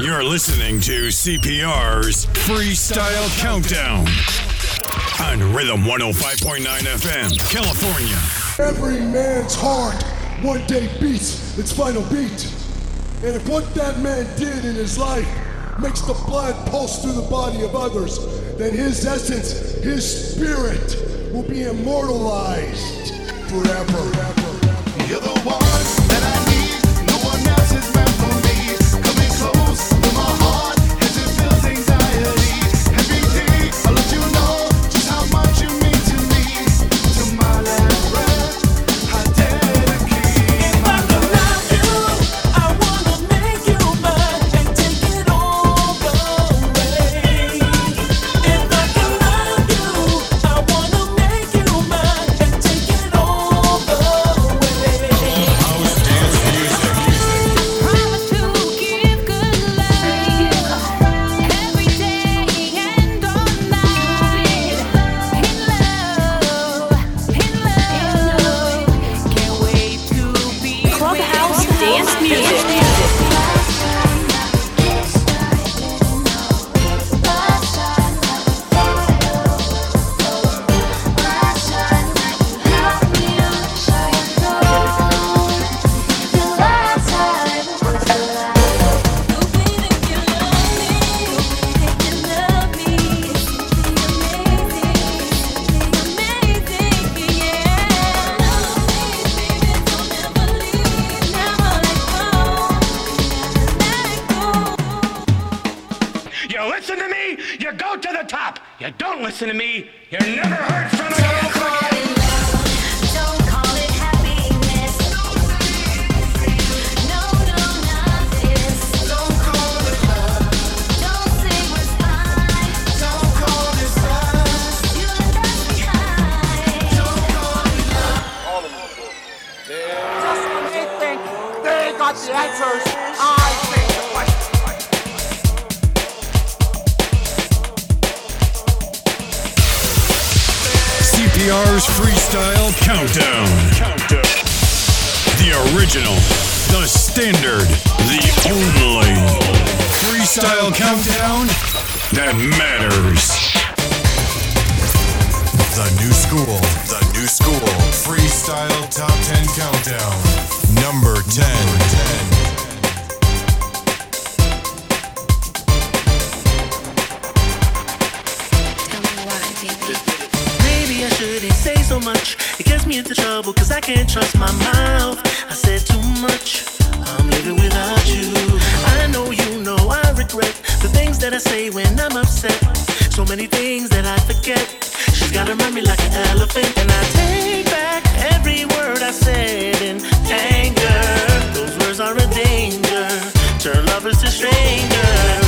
You're listening to CPR's Freestyle Countdown on Rhythm 105.9 FM, California. Every man's heart one day beats its final beat. And if what that man did in his life makes the blood pulse through the body of others, then his essence, his spirit, will be immortalized forever. You're the one never heard Freestyle Countdown. Countdown. The original, the standard, the only freestyle countdown that matters. The new school, the new school freestyle top 10 countdown. Number 10. Number 10. It gets me into trouble cause I can't trust my mouth. I said too much. I'm living without you. I know you know I regret the things that I say when I'm upset. So many things that I forget. She's gotta run me like an elephant. And I take back every word I said in anger. Those words are a danger. Turn lovers to strangers.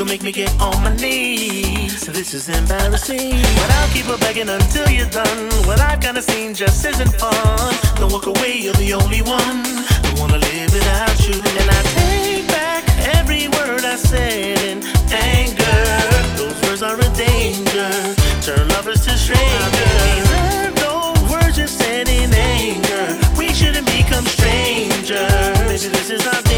Don't make me get on my knees. This is embarrassing, but I'll keep on begging until you're done. What I've kind of seen just isn't fun. Don't walk away, you're the only one. Don't wanna live without you, and I take back every word I said in anger. Those words are a danger. Turn lovers to strangers. Those words you said in anger. We shouldn't become strangers. Maybe this is our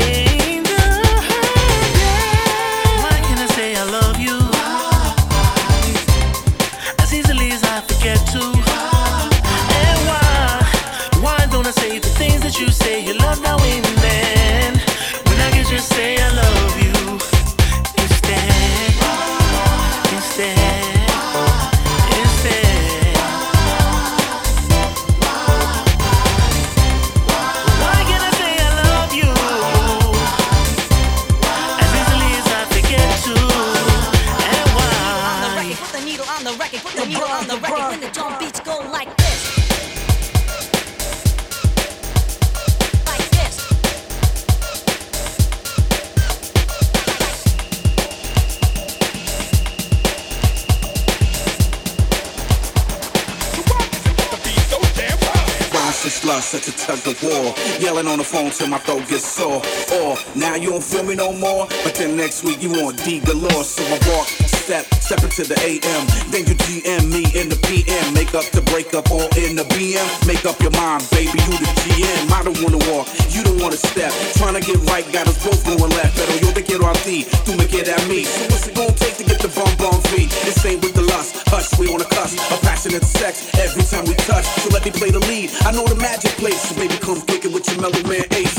tug of war. Yelling on the phone till my throat gets sore. Or now you don't feel me no more, but then next week you want D galore. So I walk, step, step into the AM. Then you GM me in the PM. Make up the breakup or in the BM. Make up your mind, baby, you the GM. I don't wanna walk, you don't wanna step. Trying to get right, got us both going left. Pero yo te quiero a ti, tú me quieres at me. So what's it gonna take to get the bum bum feet? This ain't with the lust, hush, we on a cuss. A passionate sex every time we touch. So let me play the lead. I know the magic place, so baby come kicking with your mellow man ace.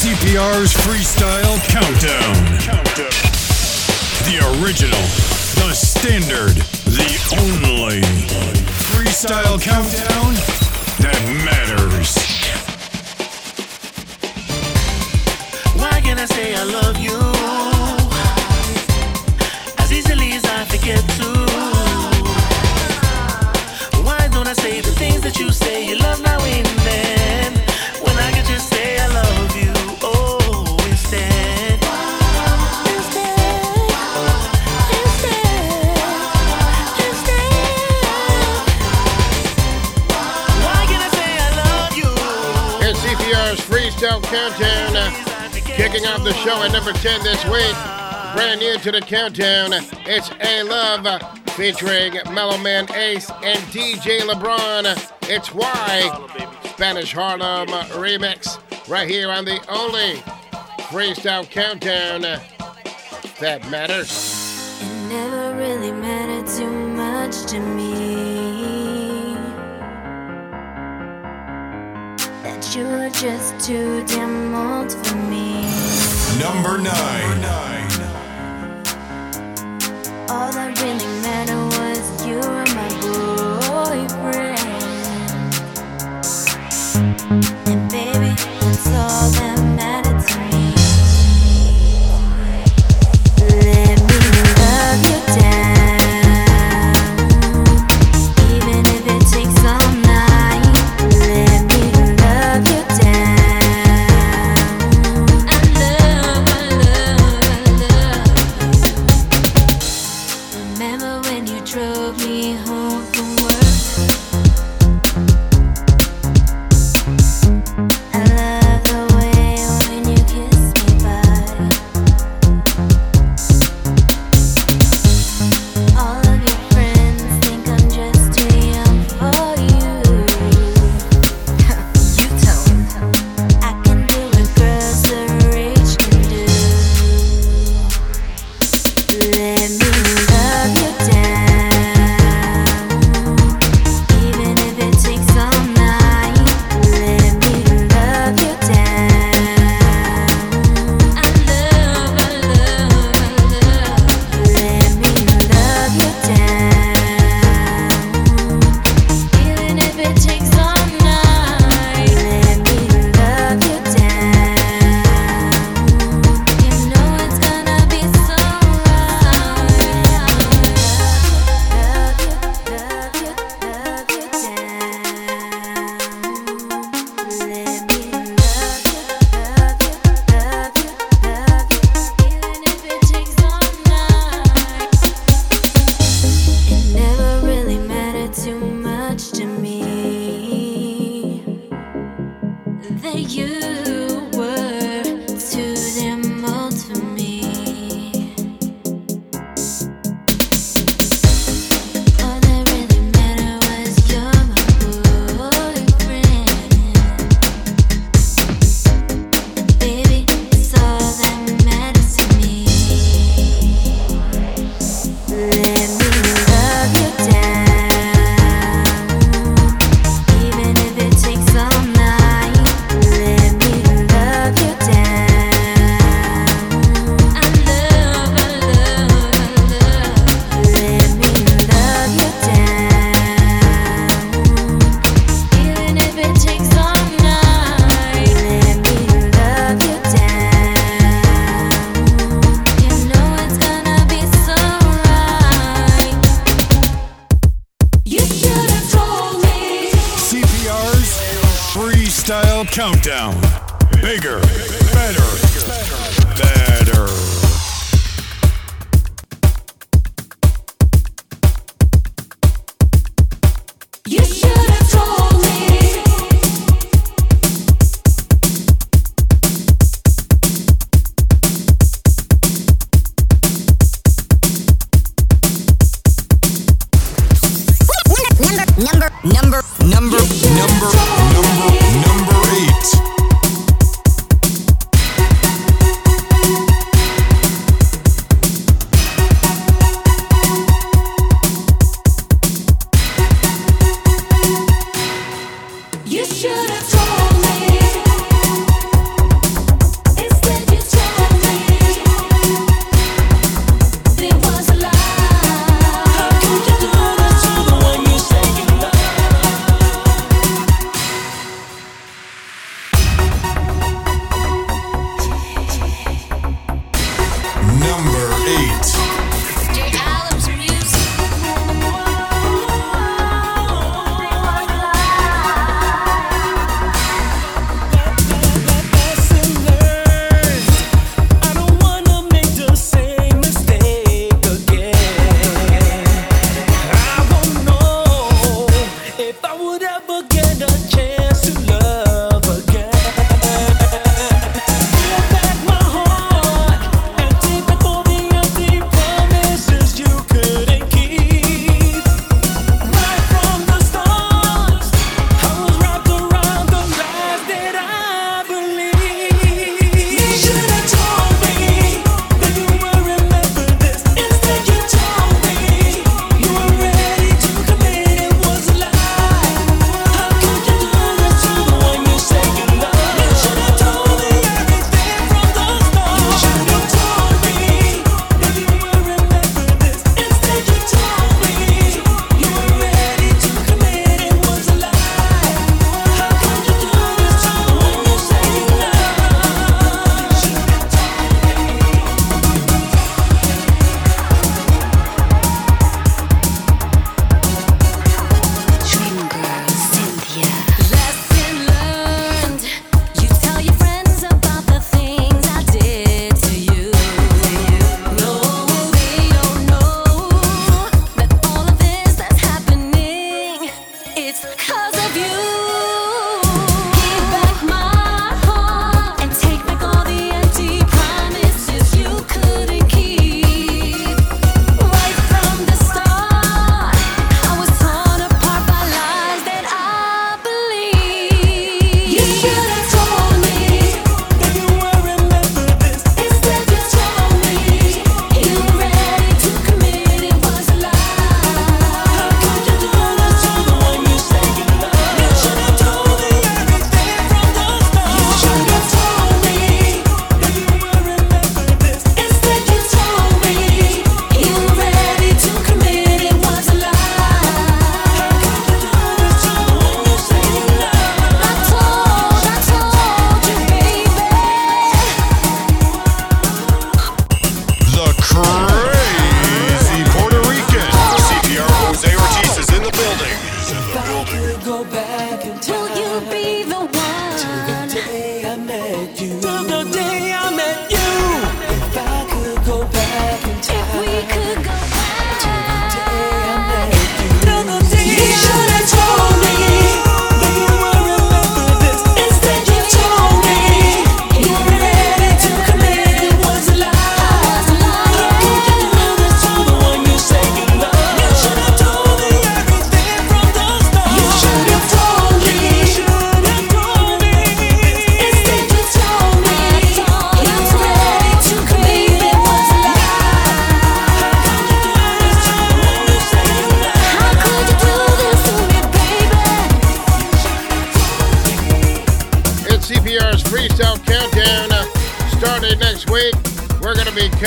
CPR's Freestyle Countdown. The original, the standard, the only. Freestyle countdown that matters. Why can I say I love you? As easily as I forget to? Why don't I say the things that you say? You love now and then Countdown. uh, Kicking off the show at number 10 this week. Brand new to the countdown. It's A Love uh, featuring Mellow Man Ace and DJ LeBron. It's Why. Spanish Harlem remix. Right here on the only Freestyle Countdown uh, that matters. never really mattered too much to me. That you were just too damn old for me. Number nine. All that really mattered was you were my boyfriend. And baby, that's all that mattered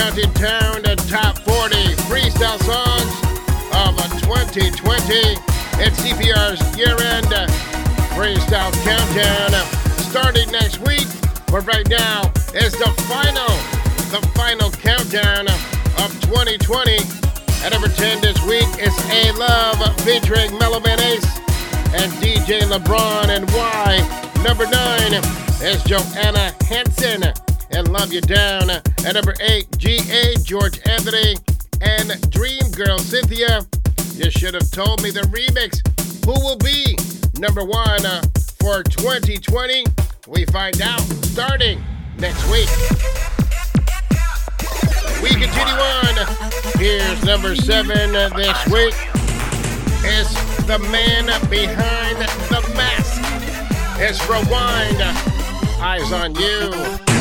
counting down the top 40 freestyle songs of 2020 at CPR's year-end freestyle countdown starting next week. But right now is the final, the final countdown of 2020. At number 10 this week is A Love featuring Mellow Man Ace and DJ LeBron and Y. Number 9 is Joanna Hansen and Love You Down. At number eight, G.A. George Anthony and Dream Girl Cynthia. You should have told me the remix. Who will be number one uh, for 2020? We find out starting next week. We continue on. Here's number seven uh, this week. It's the man behind the mask. It's Rewind. Eyes on you.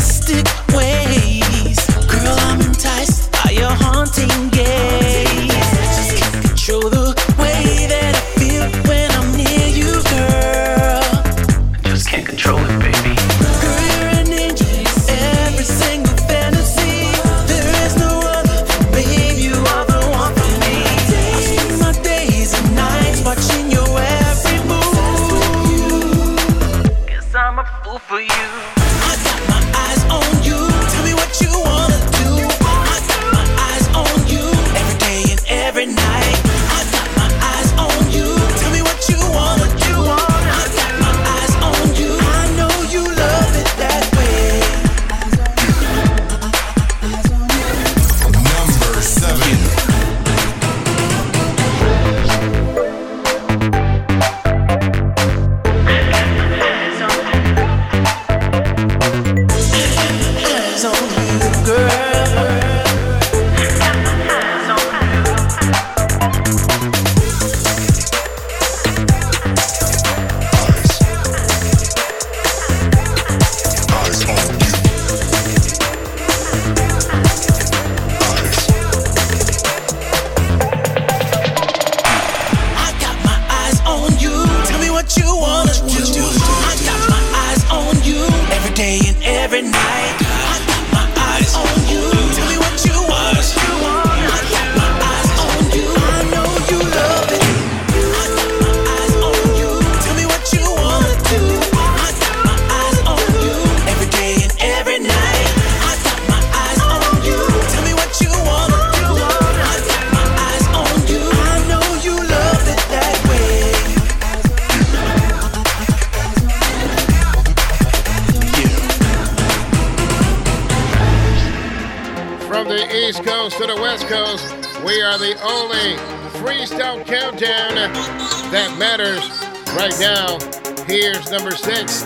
Number six,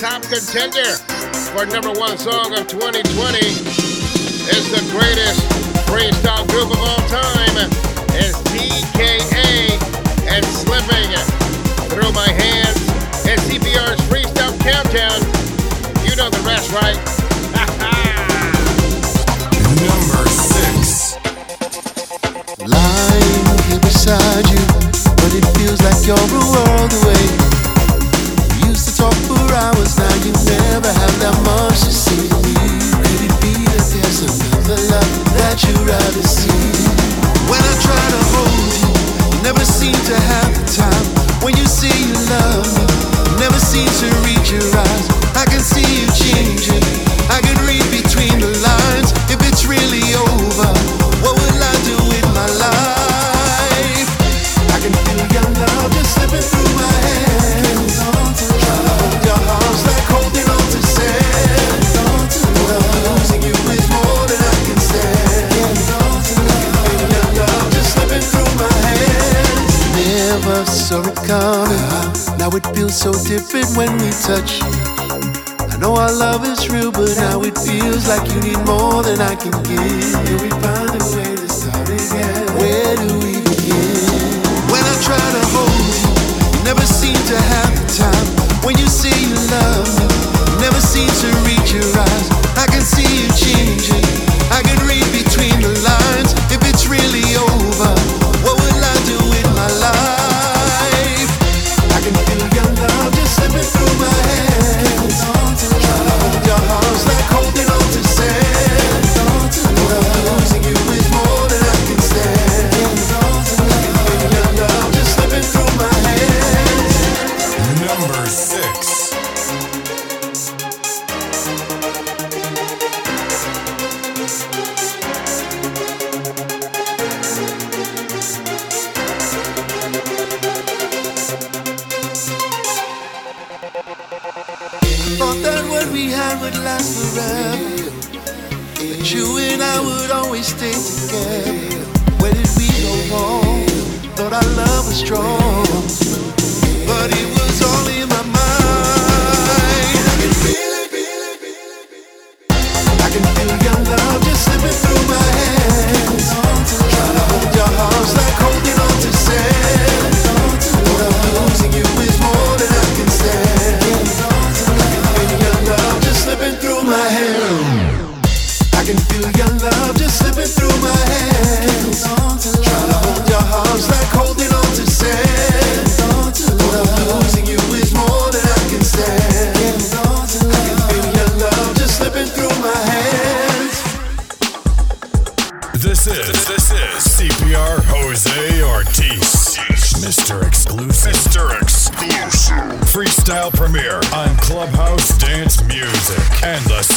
top contender for number one song of 2020. It's the greatest freestyle group of all time. It's DKA and Slipping Through My Hands. It's CPR's Freestyle Countdown. You know the rest, right? number six. Lying here beside you, but it feels like you're a world away you never have that much to see. Could it be that there's another love that you'd rather see? When I try to hold you, never to happen. How it feels so different when we touch. I know our love is real, but now it feels like you need more than I can give. Can we find a way to start again? Where do we begin? When I try to hold you, you, never seem to have.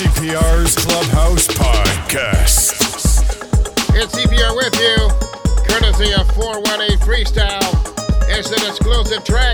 CPR's Clubhouse Podcast. It's CPR with you, courtesy of 418 Freestyle. It's an exclusive track.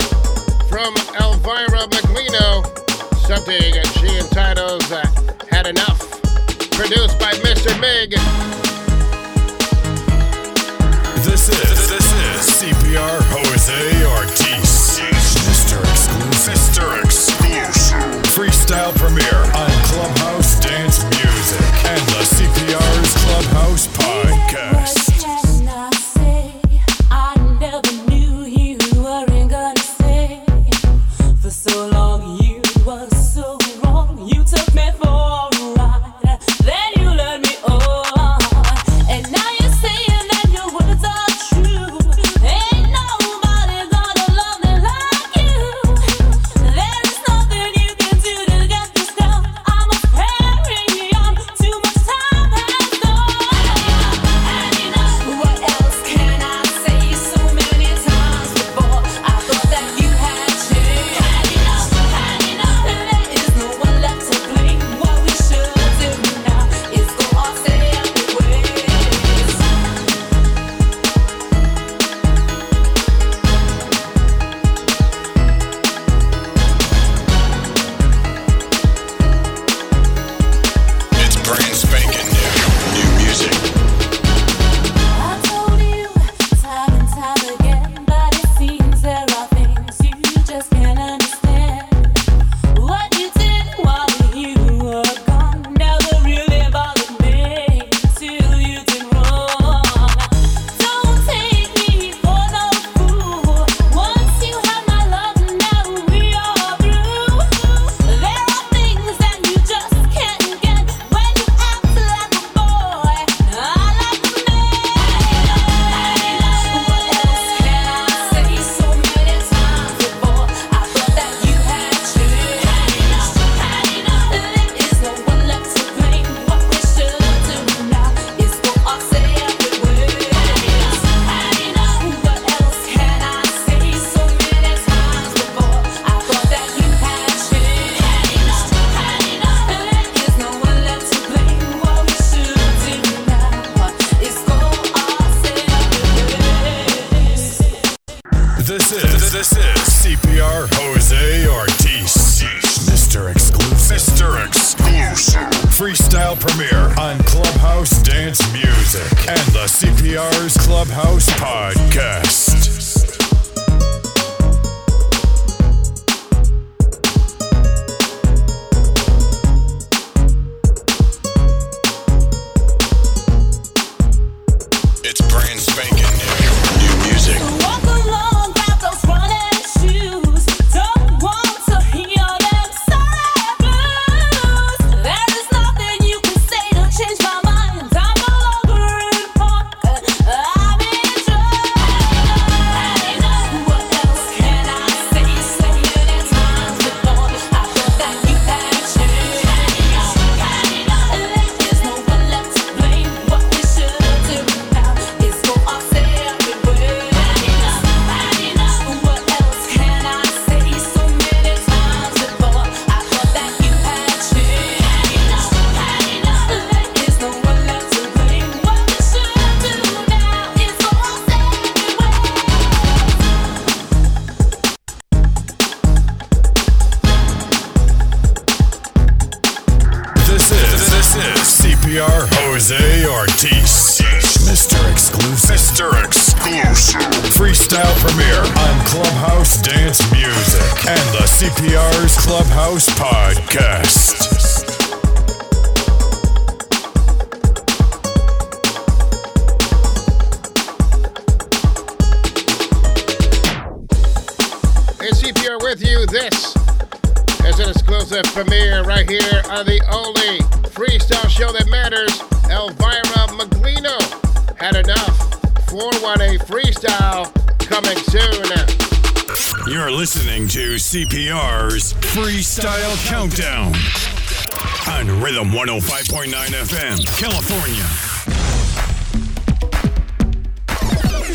105.9 FM, California.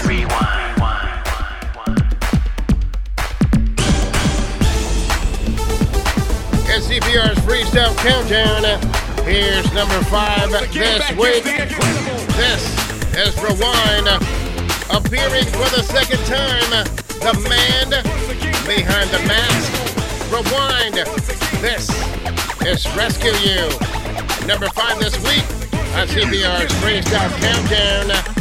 Rewind. CPR's Freestyle Countdown. Here's number five this week. This is Rewind, appearing for the second time. The man behind the mask. Rewind. This is Rescue You number five this week on CPR's Greatest Out Countdown.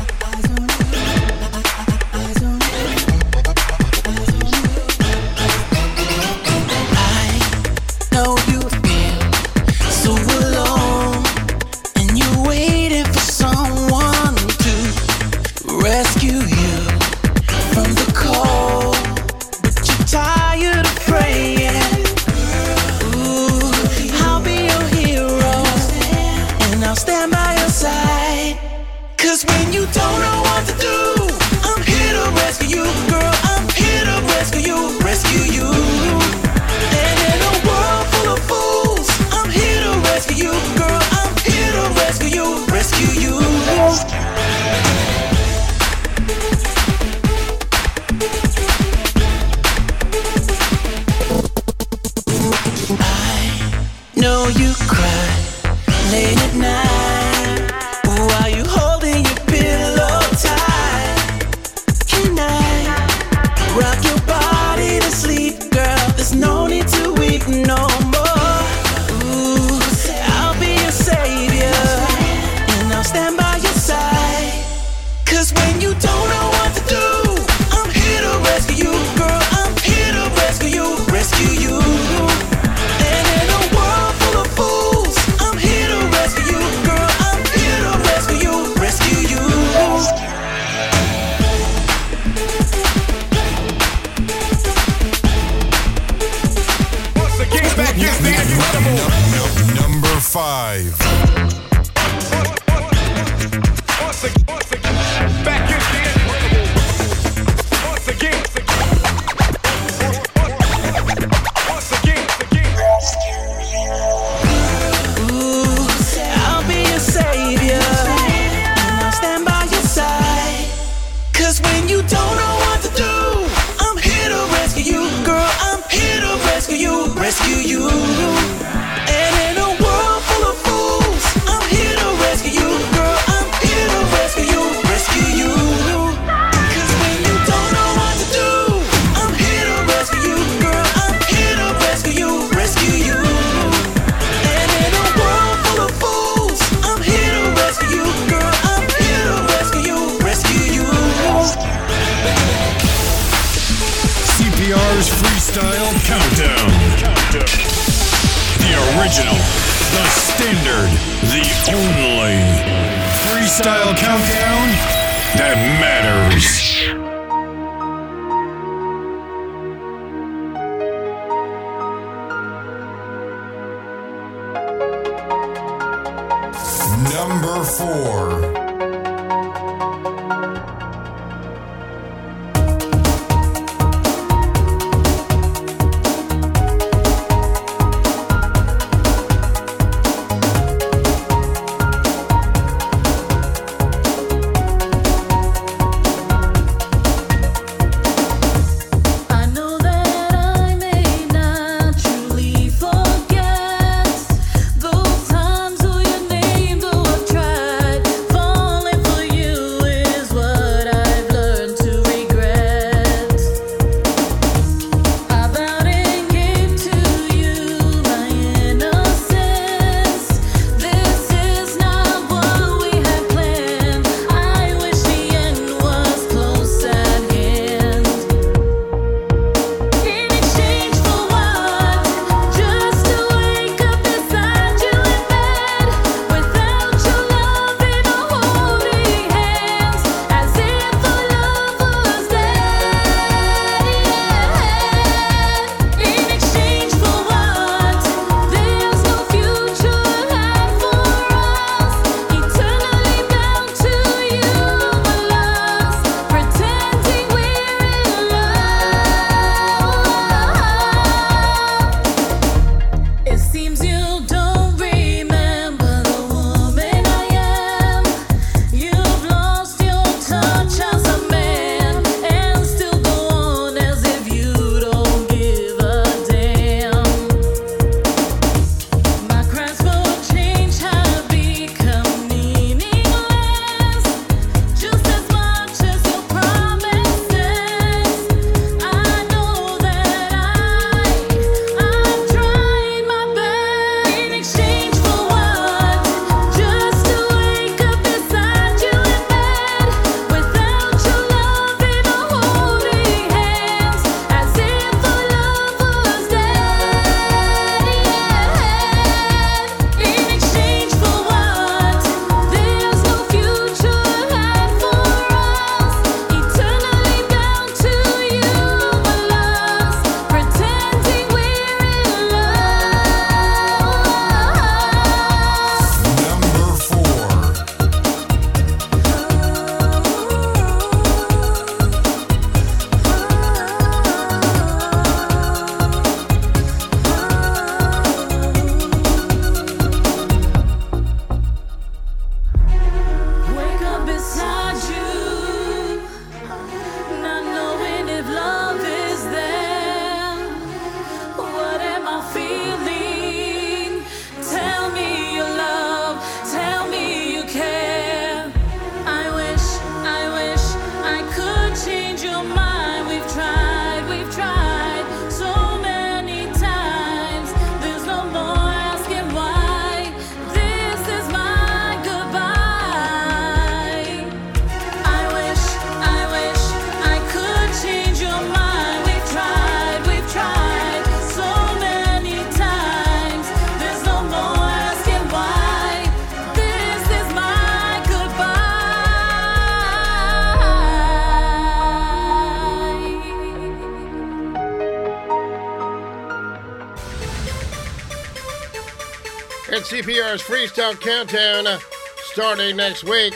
Freestyle Countdown uh, starting next week.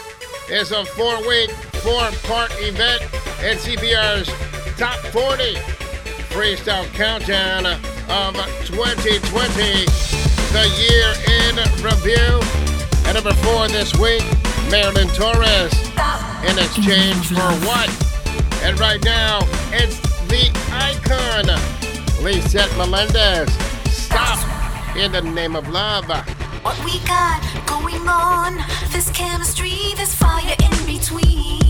It's a four week, four part event at CPR's Top 40 Freestyle Countdown uh, of 2020, the year in review. And number four this week, Marilyn Torres. In exchange for what? And right now, it's the icon, Lisette Melendez. Stop in the name of love what we got going on. This chemistry, this fire in between.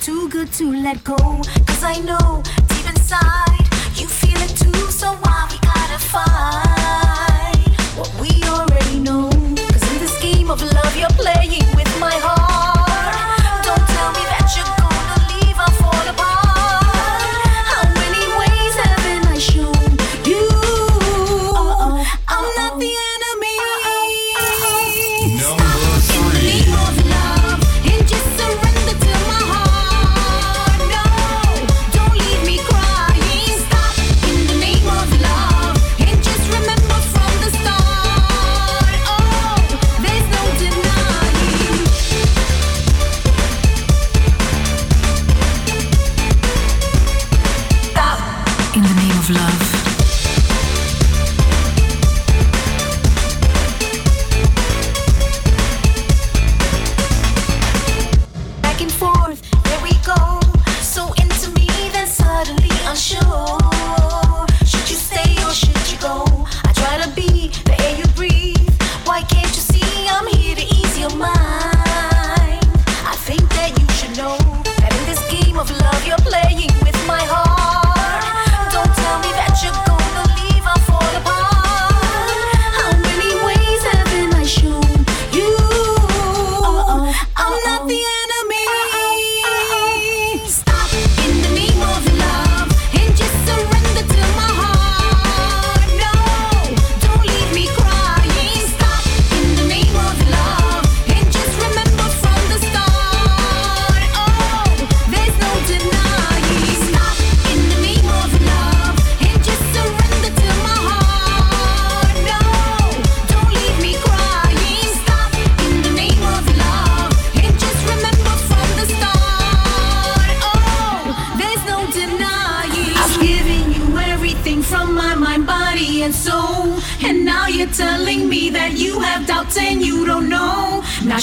Too good to let go, cause I know deep inside you feel it too. So why we gotta fight what we already know? Cause in this game of love, you're playing.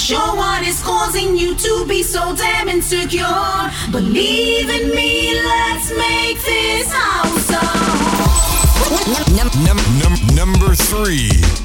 sure what is causing you to be so damn insecure. Believe in me, let's make this house a. Num- num- num- number three.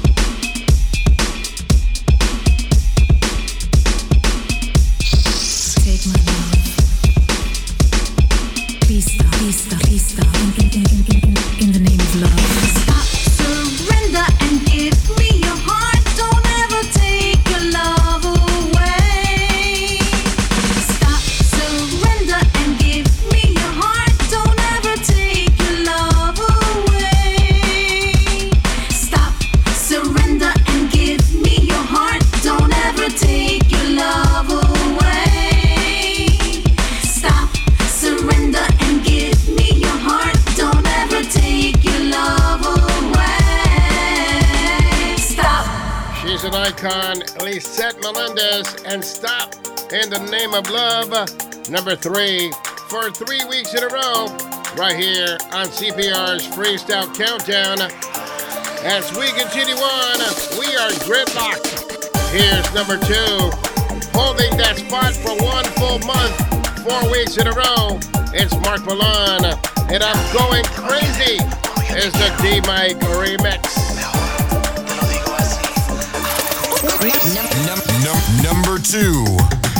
number three for three weeks in a row, right here on CPR's Freestyle Countdown. As we continue on, we are gridlocked. Here's number two, holding that spot for one full month, four weeks in a row. It's Mark Malone, and I'm going crazy. It's the D Mike remix. Number two.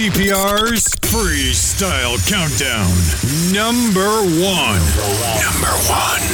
CPR's Freestyle Countdown. Number one. Number one.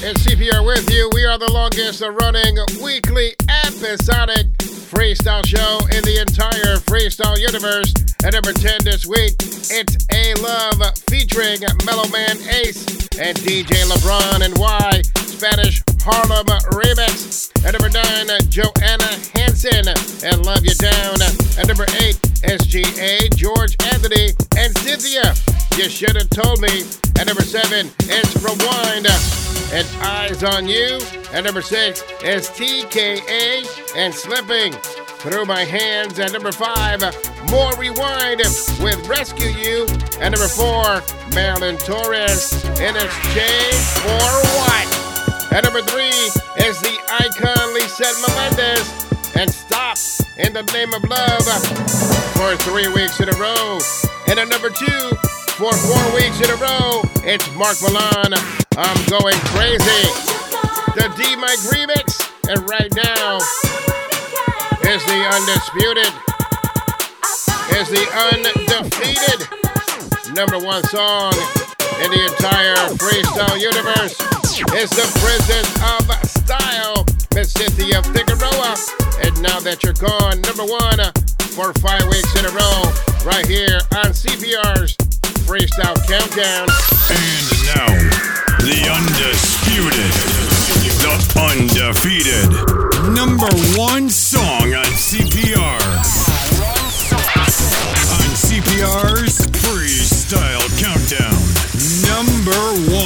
It's CPR with you. We are the longest running weekly episodic freestyle show in the entire freestyle universe. At number 10 this week, it's A Love featuring Mellow Man Ace and DJ LeBron and Y Spanish Harlem Remix. At number 9, Joanna Hansen and Love You Down. At number 8, SGA, George Anthony, and Cynthia. You should have told me. At number 7, it's Rewind and Eyes on You. At number 6 is TKA and Slipping Through My Hands. At number 5, More Rewind with Rescue You. At number 4, Marilyn Torres in exchange for what? At number 3 is the icon Lisette Melendez and Stop in the Name of Love for three weeks in a row. And at number 2, for four weeks in a row, it's Mark Milan. I'm going crazy. The D Mike remix, and right now is the undisputed, is the undefeated number one song in the entire freestyle universe. It's the Prison of Style, Miss Cynthia Figueroa. And now that you're gone, number one uh, for five weeks in a row, right here on CPR's Freestyle Countdown. And now, the undisputed, the undefeated, number one song on CPR. On CPR's Freestyle Countdown. Number one.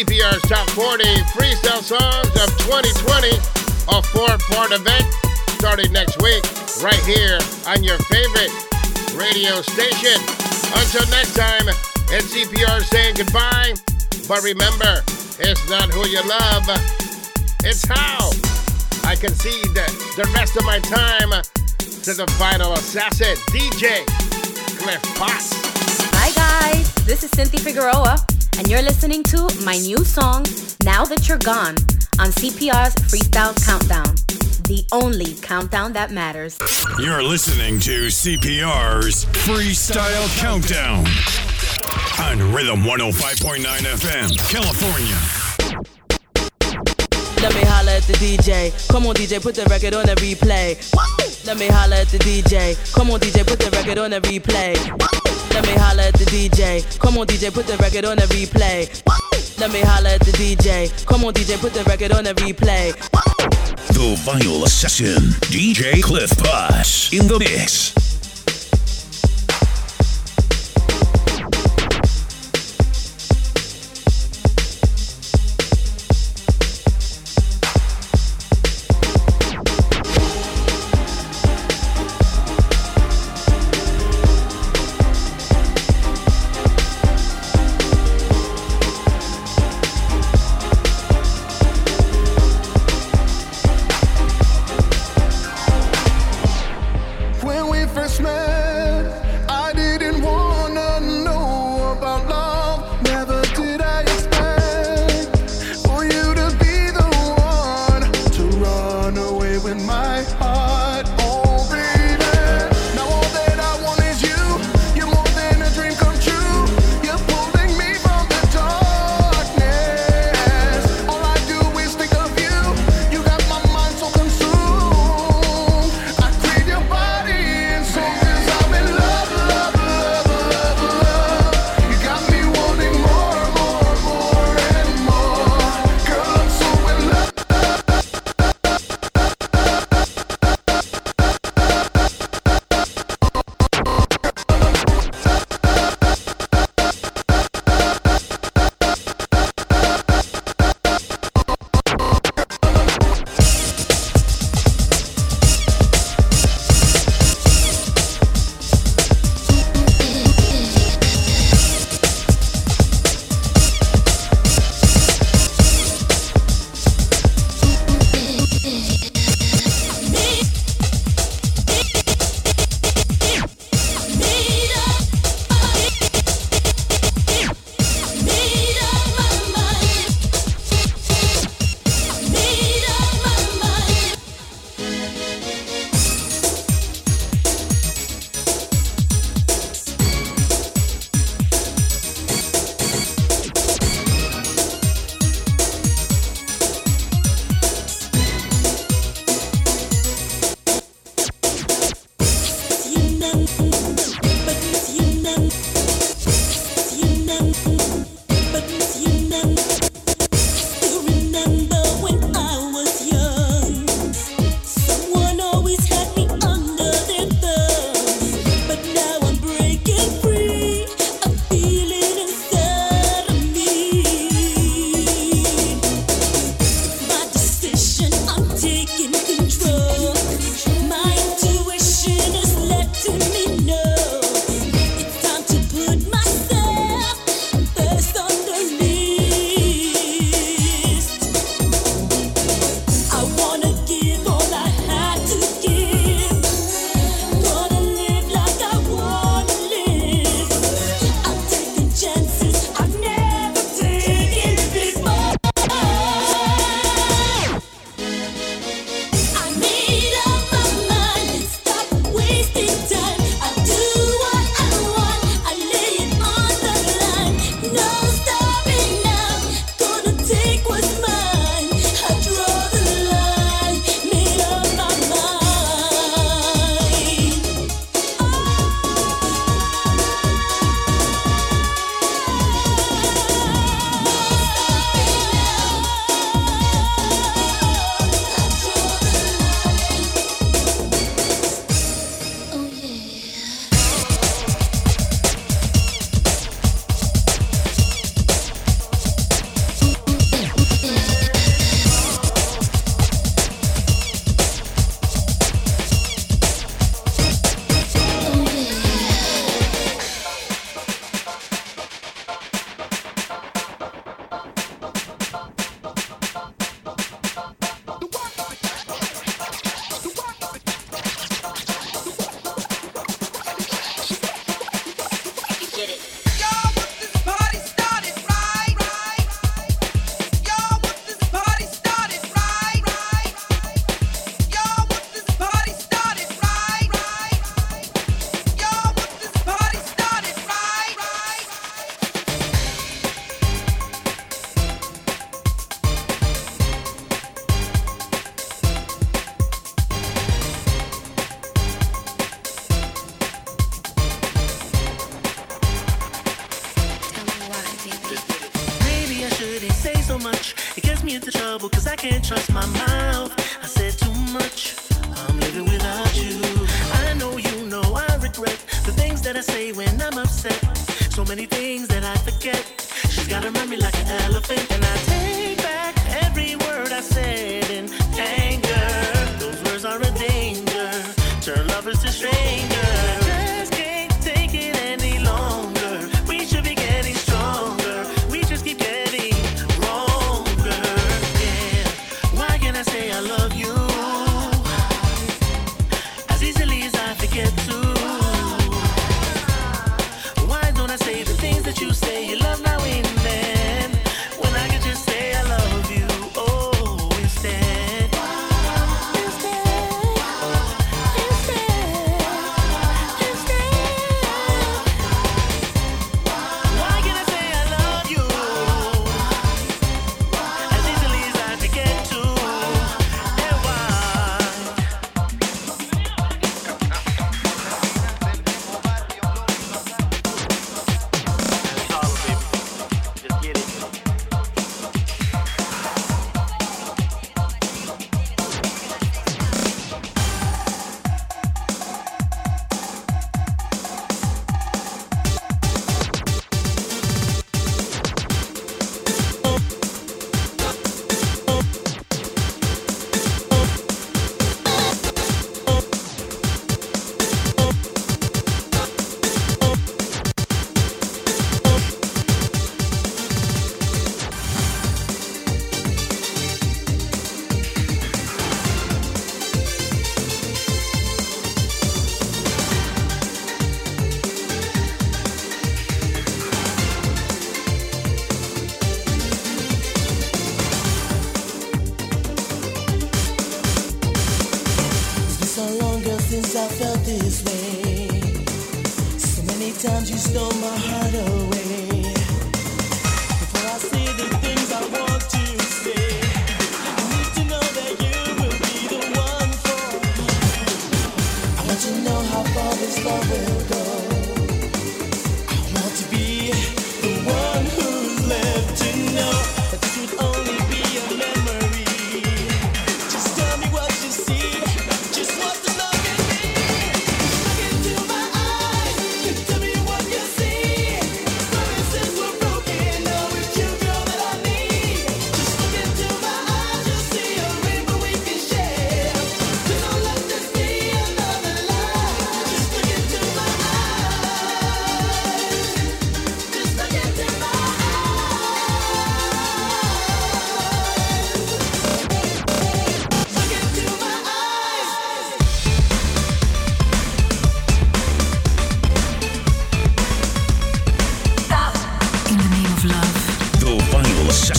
CPR's Top 40 Freestyle Songs of 2020, a four-part event starting next week, right here on your favorite radio station. Until next time, it's CPR saying goodbye. But remember, it's not who you love, it's how. I concede the rest of my time to the vinyl assassin, DJ Cliff Potts. Hi guys, this is Cynthia Figueroa, and you're listening to my new song, Now That You're Gone, on CPR's Freestyle Countdown, the only countdown that matters. You're listening to CPR's Freestyle Countdown on Rhythm 105.9 FM, California. Let me holla at the DJ. Come on, DJ, put the record on the replay. Let me holla at the DJ. Come on, DJ, put the record on the replay. Let me holla at the DJ. Come on, DJ, put the record on the replay. Let me holla at the DJ. Come on, DJ, put the record on the replay. The Vinyl Assassin, DJ Cliff Potts in the mix. My heart.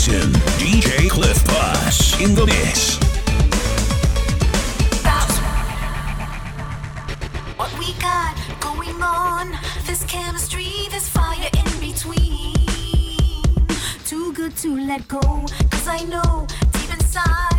Jackson, DJ Cliff Potts in the mix. What we got going on, this chemistry, this fire in between. Too good to let go, cause I know deep inside.